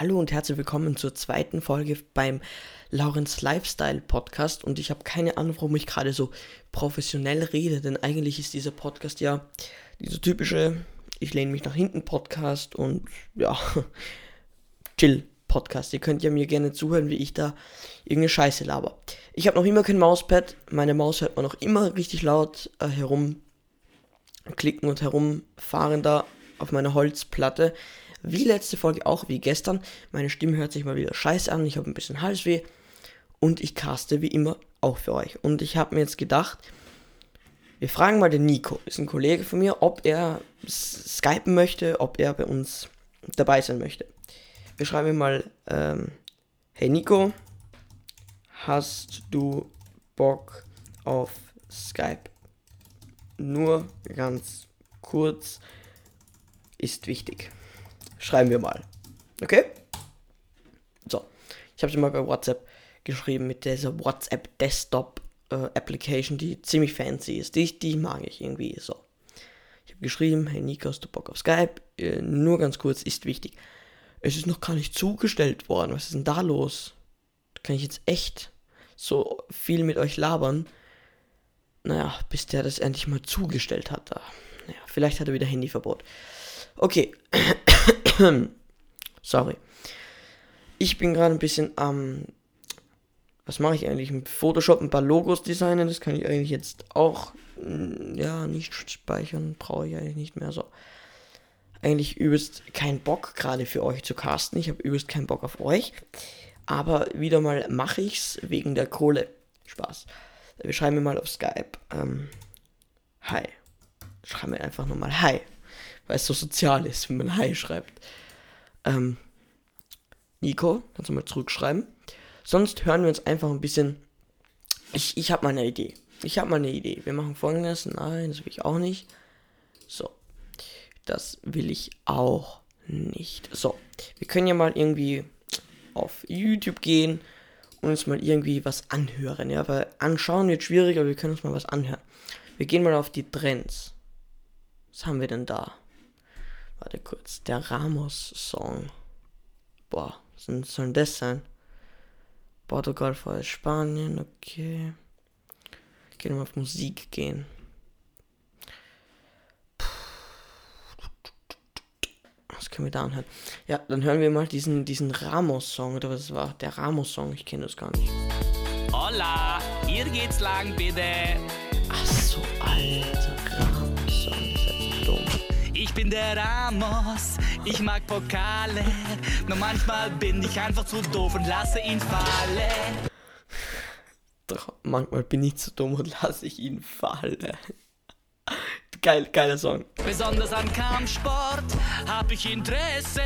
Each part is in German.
Hallo und herzlich willkommen zur zweiten Folge beim Laurens Lifestyle Podcast. Und ich habe keine Ahnung, warum ich gerade so professionell rede, denn eigentlich ist dieser Podcast ja dieser typische, ich lehne mich nach hinten Podcast und ja, chill Podcast. Ihr könnt ja mir gerne zuhören, wie ich da irgendeine Scheiße laber. Ich habe noch immer kein Mauspad. Meine Maus hört man noch immer richtig laut äh, herumklicken und herumfahren da auf meiner Holzplatte. Wie letzte Folge auch, wie gestern. Meine Stimme hört sich mal wieder scheiße an. Ich habe ein bisschen Halsweh. Und ich caste wie immer auch für euch. Und ich habe mir jetzt gedacht, wir fragen mal den Nico, ist ein Kollege von mir, ob er skypen möchte, ob er bei uns dabei sein möchte. Wir schreiben ihm mal, ähm, hey Nico, hast du Bock auf Skype? Nur ganz kurz ist wichtig. Schreiben wir mal. Okay? So. Ich habe sie mal bei WhatsApp geschrieben mit dieser WhatsApp Desktop äh, Application, die ziemlich fancy ist. Die, die mag ich irgendwie so. Ich habe geschrieben, hey Nico, hast du Bock auf Skype? Äh, nur ganz kurz, ist wichtig. Es ist noch gar nicht zugestellt worden. Was ist denn da los? Kann ich jetzt echt so viel mit euch labern. Naja, bis der das endlich mal zugestellt hat. Da. Naja, vielleicht hat er wieder Handyverbot. Okay. Sorry. Ich bin gerade ein bisschen am. Ähm, was mache ich eigentlich? Mit Photoshop ein paar Logos designen. Das kann ich eigentlich jetzt auch. Mm, ja, nicht speichern. Brauche ich eigentlich nicht mehr so. Eigentlich übelst keinen Bock gerade für euch zu casten. Ich habe übelst keinen Bock auf euch. Aber wieder mal mache ich's wegen der Kohle. Spaß. Wir schreiben mir mal auf Skype. Ähm, hi. Schreiben wir einfach nochmal Hi weil es so sozial ist, wenn man Hi schreibt. Ähm, Nico, kannst du mal zurückschreiben. Sonst hören wir uns einfach ein bisschen. Ich, ich habe mal eine Idee. Ich habe mal eine Idee. Wir machen folgendes. Nein, das will ich auch nicht. So. Das will ich auch nicht. So. Wir können ja mal irgendwie auf YouTube gehen und uns mal irgendwie was anhören. Ja, weil anschauen wird schwierig, aber wir können uns mal was anhören. Wir gehen mal auf die Trends. Was haben wir denn da? Warte kurz. Der Ramos-Song. Boah, was soll denn das sein? Portugal vor Spanien, okay. Gehen wir auf Musik gehen. Was können wir da anhören? Ja, dann hören wir mal diesen, diesen Ramos-Song, oder was war? Der Ramos-Song, ich kenne das gar nicht. Hola, hier geht's lang, bitte. Ach so, Alter, Ich bin der Ramos, ich mag Pokale. Nur manchmal bin ich einfach zu doof und lasse ihn fallen. Doch, manchmal bin ich zu dumm und lasse ich ihn fallen. Geil, geiler Song. Besonders an Kampfsport hab ich Interesse.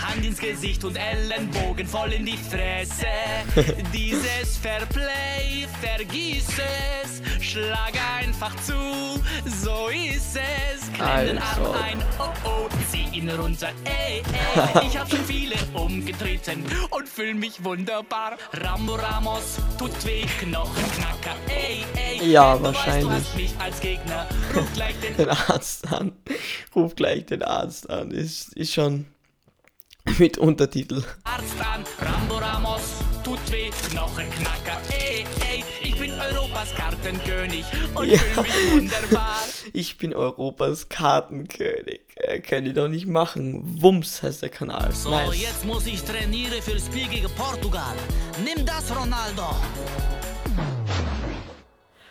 Hand ins Gesicht und Ellenbogen voll in die Fresse. Dieses Fairplay, vergiss es. Schlag einfach zu, so ist es. Klemm den Arm Also. ein, oh oh, zieh ihn runter, ey, ey. Ich hab schon viele umgetreten und fühl mich wunderbar. Rambo Ramos, tut weh, Knochenknacker, ey, ey. Ja, du weißt, wahrscheinlich. Du hast mich als Gegner, ruf gleich den Arzt an. Ruf gleich den Arzt an. Ist, ist schon mit Untertitel. Arzt an, Rambo Ramos, tut weh, Knochenknacker, ey, ey, ich bin Europas Kartenkönig und Ja. mich wunderbar. Ich bin Europas Kartenkönig. Äh, kann ich doch nicht machen. Wumms heißt der Kanal. So, nice. jetzt muss ich trainieren fürs Spiel gegen Portugal. Nimm das, Ronaldo.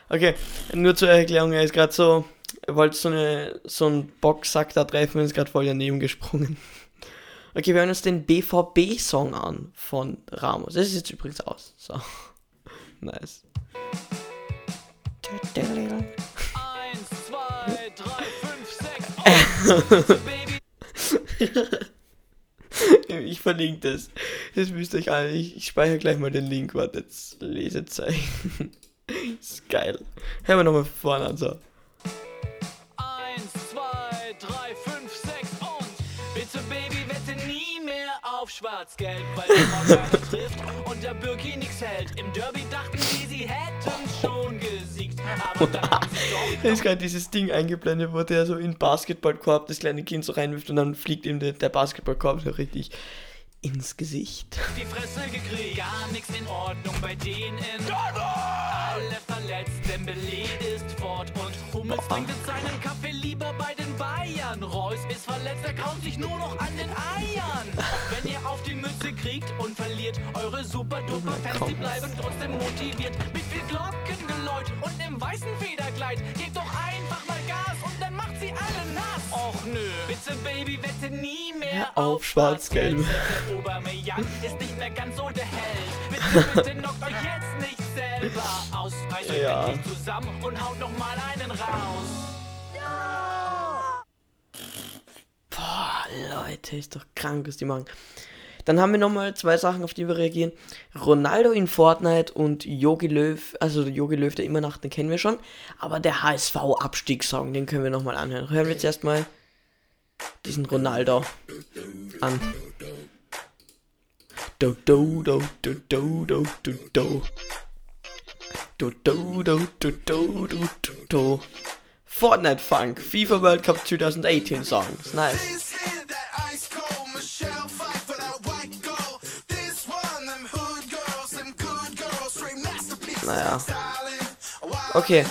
Okay, nur zur Erklärung, er ist gerade so, wollte so, eine, so einen Boxsack da treffen und ist gerade voll daneben gesprungen. Okay, wir hören uns den BVB-Song an von Ramos. Das ist jetzt übrigens aus. So. Nice. Eins, zwei, drei, fünf, sechs. Ich verlinke das. Das müsst ihr euch alle. Ich, ich speichere gleich mal den Link. Warte, jetzt Lesezeichen. ist geil. Hören wir nochmal von vorne an. So. Auf Schwarz-Gelb, weil der trifft und der Birki nix hält. Im Derby dachten sie, sie hätten schon gesiegt, aber dann haben sie doch Da ist gerade dieses Ding eingeblendet, wo der so in den Basketballkorb das kleine Kind so reinwirft und dann fliegt ihm der, der Basketballkorb so richtig ins Gesicht. die Fresse gekriegt. Gar nichts in Ordnung bei denen. Alle verletzt, Dembele ist fort und Hummels trinkt seinen Kaffee lieber bei den Bayern. Reus ist verletzt, er kaut sich nur noch an den Eiern. Kriegt und verliert, eure super duper Fans, die bleiben trotzdem motiviert. Mit viel Glockengeläut und einem weißen Federkleid. Gebt doch einfach mal Gas und dann macht sie alle nass. Och nö, bitte Baby, wette nie mehr auf Schwarz-Gelb. Der Aubameyang ist nicht mehr ganz so der Held. Bitte, bitte knockt euch jetzt nicht selber aus. Reißt euch Ja. endlich zusammen und haut noch mal einen raus. Boah, Leute, ist doch krank, was die machen. Dann haben wir nochmal zwei Sachen, auf die wir reagieren. Ronaldo in Fortnite und Yogi Löw, also Yogi Löw, der immer Nacht, den kennen wir schon. Aber der HSV-Abstiegssong, den können wir nochmal anhören. Hören wir jetzt erstmal diesen Ronaldo an. Do do do do do do do do. Do do do do do do do do. Fortnite Funk, FIFA World Cup 2018 Songs. Nice. Naja. Okay,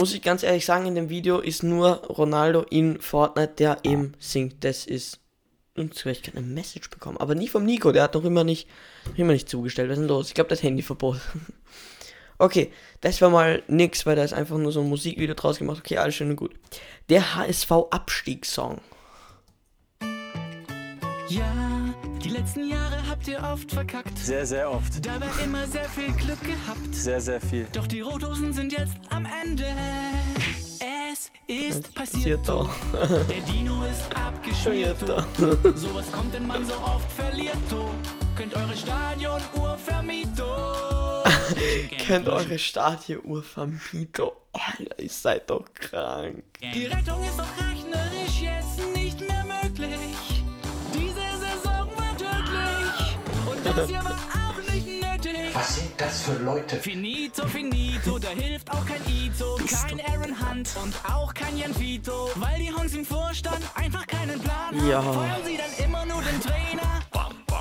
muss ich ganz ehrlich sagen, in dem Video ist nur Ronaldo in Fortnite, der eben singt. Das ist. Und sogar ich keine Message bekommen. Aber nie vom Nico, der hat noch immer nicht, immer nicht zugestellt. Was ist denn los? Ich glaube, das Handyverbot. okay, das war mal nix, weil da ist einfach nur so ein Musikvideo draus gemacht. Okay, alles schön und gut. Der HSV-Abstiegssong. Ja, letzten Jahre habt ihr oft verkackt. Sehr, sehr oft. Dabei immer sehr viel Glück gehabt. Sehr, sehr viel. Doch die Rothosen sind jetzt am Ende. Es ist Passiert passiert. doch. Der Dino ist abgeschmiert. Sowas kommt, wenn man so oft verliert. Könnt eure Stadionuhr vermieten. Kennt eure Stadionuhr Vermieter. Alter, ihr seid doch krank. Die Rettung ist doch rechnerisch Was sind das für Leute? Finito, finito, da hilft auch kein Ito, kein Aaron Hunt und auch kein Jan Vito. Weil die Honks im Vorstand einfach keinen Plan haben, Ja. feuern sie dann immer nur den Trainer.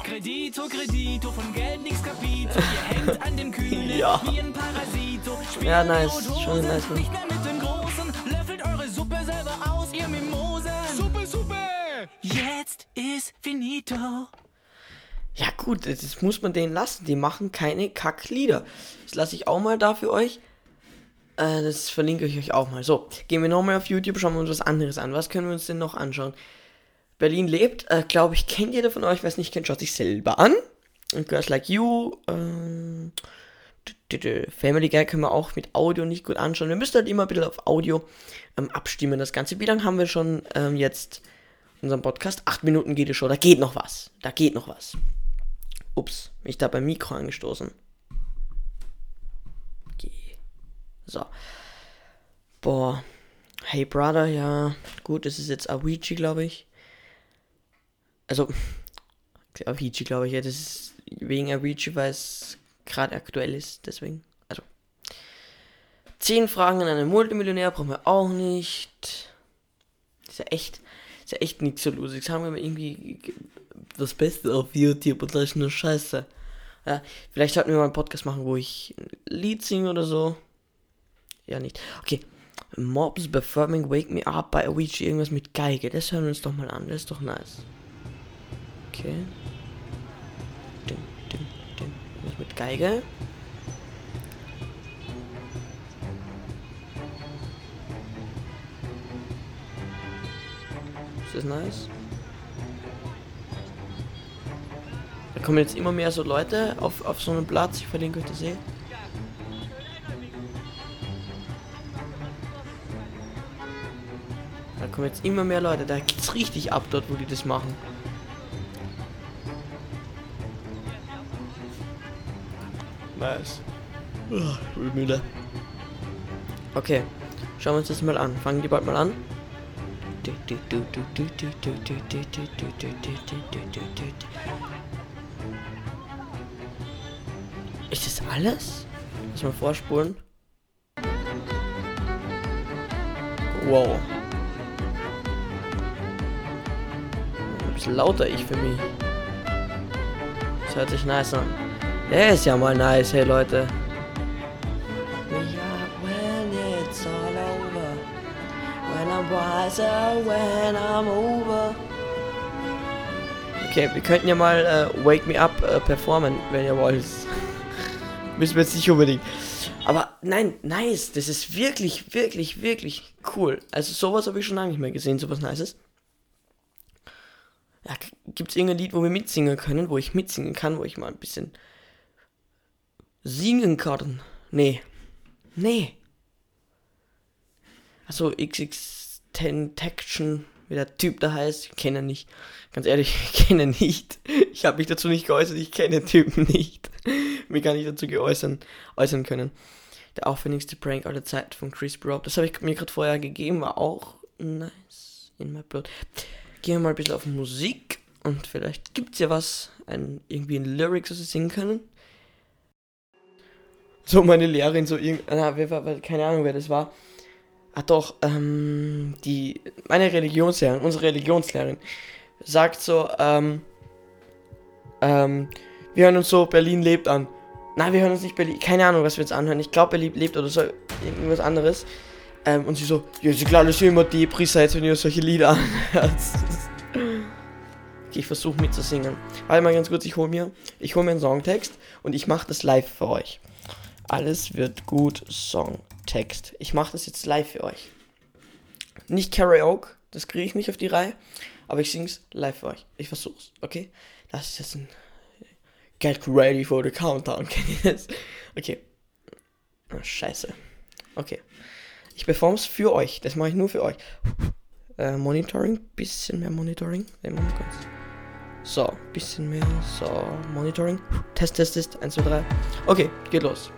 Kredito, Kredito, von Geld nix Kapito. Ihr hängt an dem Kühne Ja. wie ein Parasito. Spielt Ja, nice. Schon nice. Nicht mehr mit den Großen, löffelt eure Suppe selber aus, ihr Mimosen. Suppe, Suppe! Jetzt ist finito. Ja gut, das muss man denen lassen. Die machen keine Kacklieder. Das lasse ich auch mal da für euch. Äh, das verlinke ich euch auch mal. So, gehen wir nochmal auf YouTube, schauen wir uns was anderes an. Was können wir uns denn noch anschauen? Berlin lebt, äh, glaube ich, kennt jeder von euch. Wer es nicht kennt, schaut sich selber an. Und Girls Like You, ähm, Family Guy können wir auch mit Audio nicht gut anschauen. Wir müssen halt immer ein bisschen auf Audio ähm, abstimmen, das Ganze. Wie lange haben wir schon ähm, jetzt unseren Podcast? Acht Minuten geht es schon. Da geht noch was. Da geht noch was. Ups, mich da beim Mikro angestoßen. Okay. So. Boah. Hey Brother, ja. Gut, es ist jetzt Avicii, glaube ich. Also, Avicii, glaube ich, ja. Das ist wegen Avicii, weil es gerade aktuell ist. Deswegen. Also. Zehn Fragen an einen Multimillionär brauchen wir auch nicht. Ist ja echt, ist ja echt nichts so los. Jetzt haben wir irgendwie das Beste auf YouTube und das ist nur Scheiße. Ja, vielleicht sollten wir mal einen Podcast machen, wo ich ein Lied singe oder so. Ja, nicht. Okay. Mobs Performing Wake Me Up bei Avicii, irgendwas mit Geige. Das hören wir uns doch mal an. Das ist doch nice. Okay. Dim, dim, dim. Was mit Geige? Ist das nice? Da kommen jetzt immer mehr so Leute auf, auf so einen Platz. Ich verlinke euch das eh. Da kommen jetzt immer mehr Leute. Da geht's richtig ab dort, wo die das machen. Nice. Oh, müde. Okay, schauen wir uns das mal an. Fangen die bald mal an. Ist das alles? Lass mal vorspulen. Wow. bisschen lauter, ich für mich. Das hört sich nice an. Der ist ja mal nice, hey Leute. Okay, wir könnten ja mal äh, Wake Me Up äh, performen, wenn ihr wollt. Müssen wir jetzt nicht unbedingt. Aber nein, nice. Das ist wirklich, wirklich, wirklich cool. Also sowas habe ich schon lange nicht mehr gesehen, sowas Nices. Ja, gibt es irgendein Lied, wo wir mitsingen können, wo ich mitsingen kann, wo ich mal ein bisschen singen kann? Nee. Nee. Also XX10 Taction, wie der Typ da heißt, ich kenne nicht. Ganz ehrlich, ich kenne nicht. Ich habe mich dazu nicht geäußert, ich kenne den Typen nicht. Mir gar nicht dazu geäußern äußern können. Der aufwendigste Prank aller Zeit von Chris Brown. Das habe ich mir gerade vorher gegeben, war auch nice in my blood. Gehen wir mal ein bisschen auf Musik und vielleicht gibt es ja was, ein, irgendwie ein Lyrics, was wir singen können. So meine Lehrerin, so war, keine Ahnung wer das war. Ah doch, ähm, die, meine Religionslehrerin, unsere Religionslehrerin, sagt so, ähm, ähm, wir hören uns so Berlin lebt an. Nein, wir hören uns nicht Berlin, keine Ahnung, was wir jetzt anhören. Ich glaube, Berlin lebt oder so, irgendwas anderes. Ähm, und sie so, ja, ist klar, dass ihr immer Depri seid, wenn ihr solche Lieder anhört. okay, ich versuche mitzusingen. Warte mal ganz kurz, ich hole mir, ich hole mir einen Songtext und ich mache das live für euch. Alles wird gut, Songtext. Ich mache das jetzt live für euch. Nicht Karaoke, das kriege ich nicht auf die Reihe, aber ich sing's live für euch. Ich versuch's, okay? Das ist jetzt ein Get ready for the countdown? Okay. Oh, scheiße. Okay. Ich perform's für euch. Das mache ich nur für euch. Äh, Monitoring, bisschen mehr Monitoring. So, bisschen mehr. So, Monitoring. Test, Test, Test. 1, 2, 3. Okay, geht los.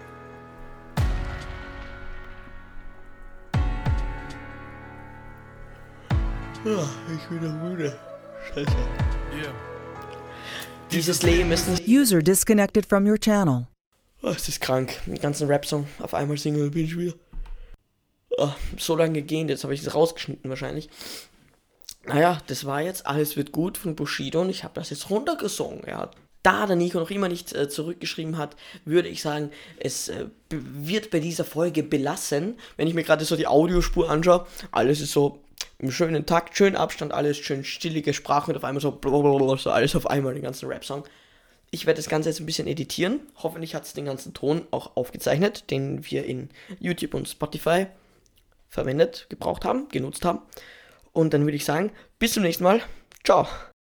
Ja, ich bin doch müde. Scheiße. Dieses Leben ist nicht. User disconnected from your channel. Oh, es ist krank. Den ganzen Rap-Song auf einmal singen bin ich wieder. Oh, so lange gehen, jetzt habe ich es rausgeschnitten wahrscheinlich. Naja, das war jetzt Alles wird gut von Bushido und ich habe das jetzt runtergesungen. Ja. Da der Nico noch immer nicht äh, zurückgeschrieben hat, würde ich sagen, es äh, wird bei dieser Folge belassen. Wenn ich mir gerade so die Audiospur anschaue, alles ist so im schönen Takt, schön Abstand, alles schön stillige Sprache und auf einmal so, blablabla, so alles auf einmal, den ganzen Rap-Song. Ich werde das Ganze jetzt ein bisschen editieren. Hoffentlich hat es den ganzen Ton auch aufgezeichnet, den wir in YouTube und Spotify verwendet, gebraucht haben, genutzt haben. Und dann würde ich sagen, bis zum nächsten Mal. Ciao.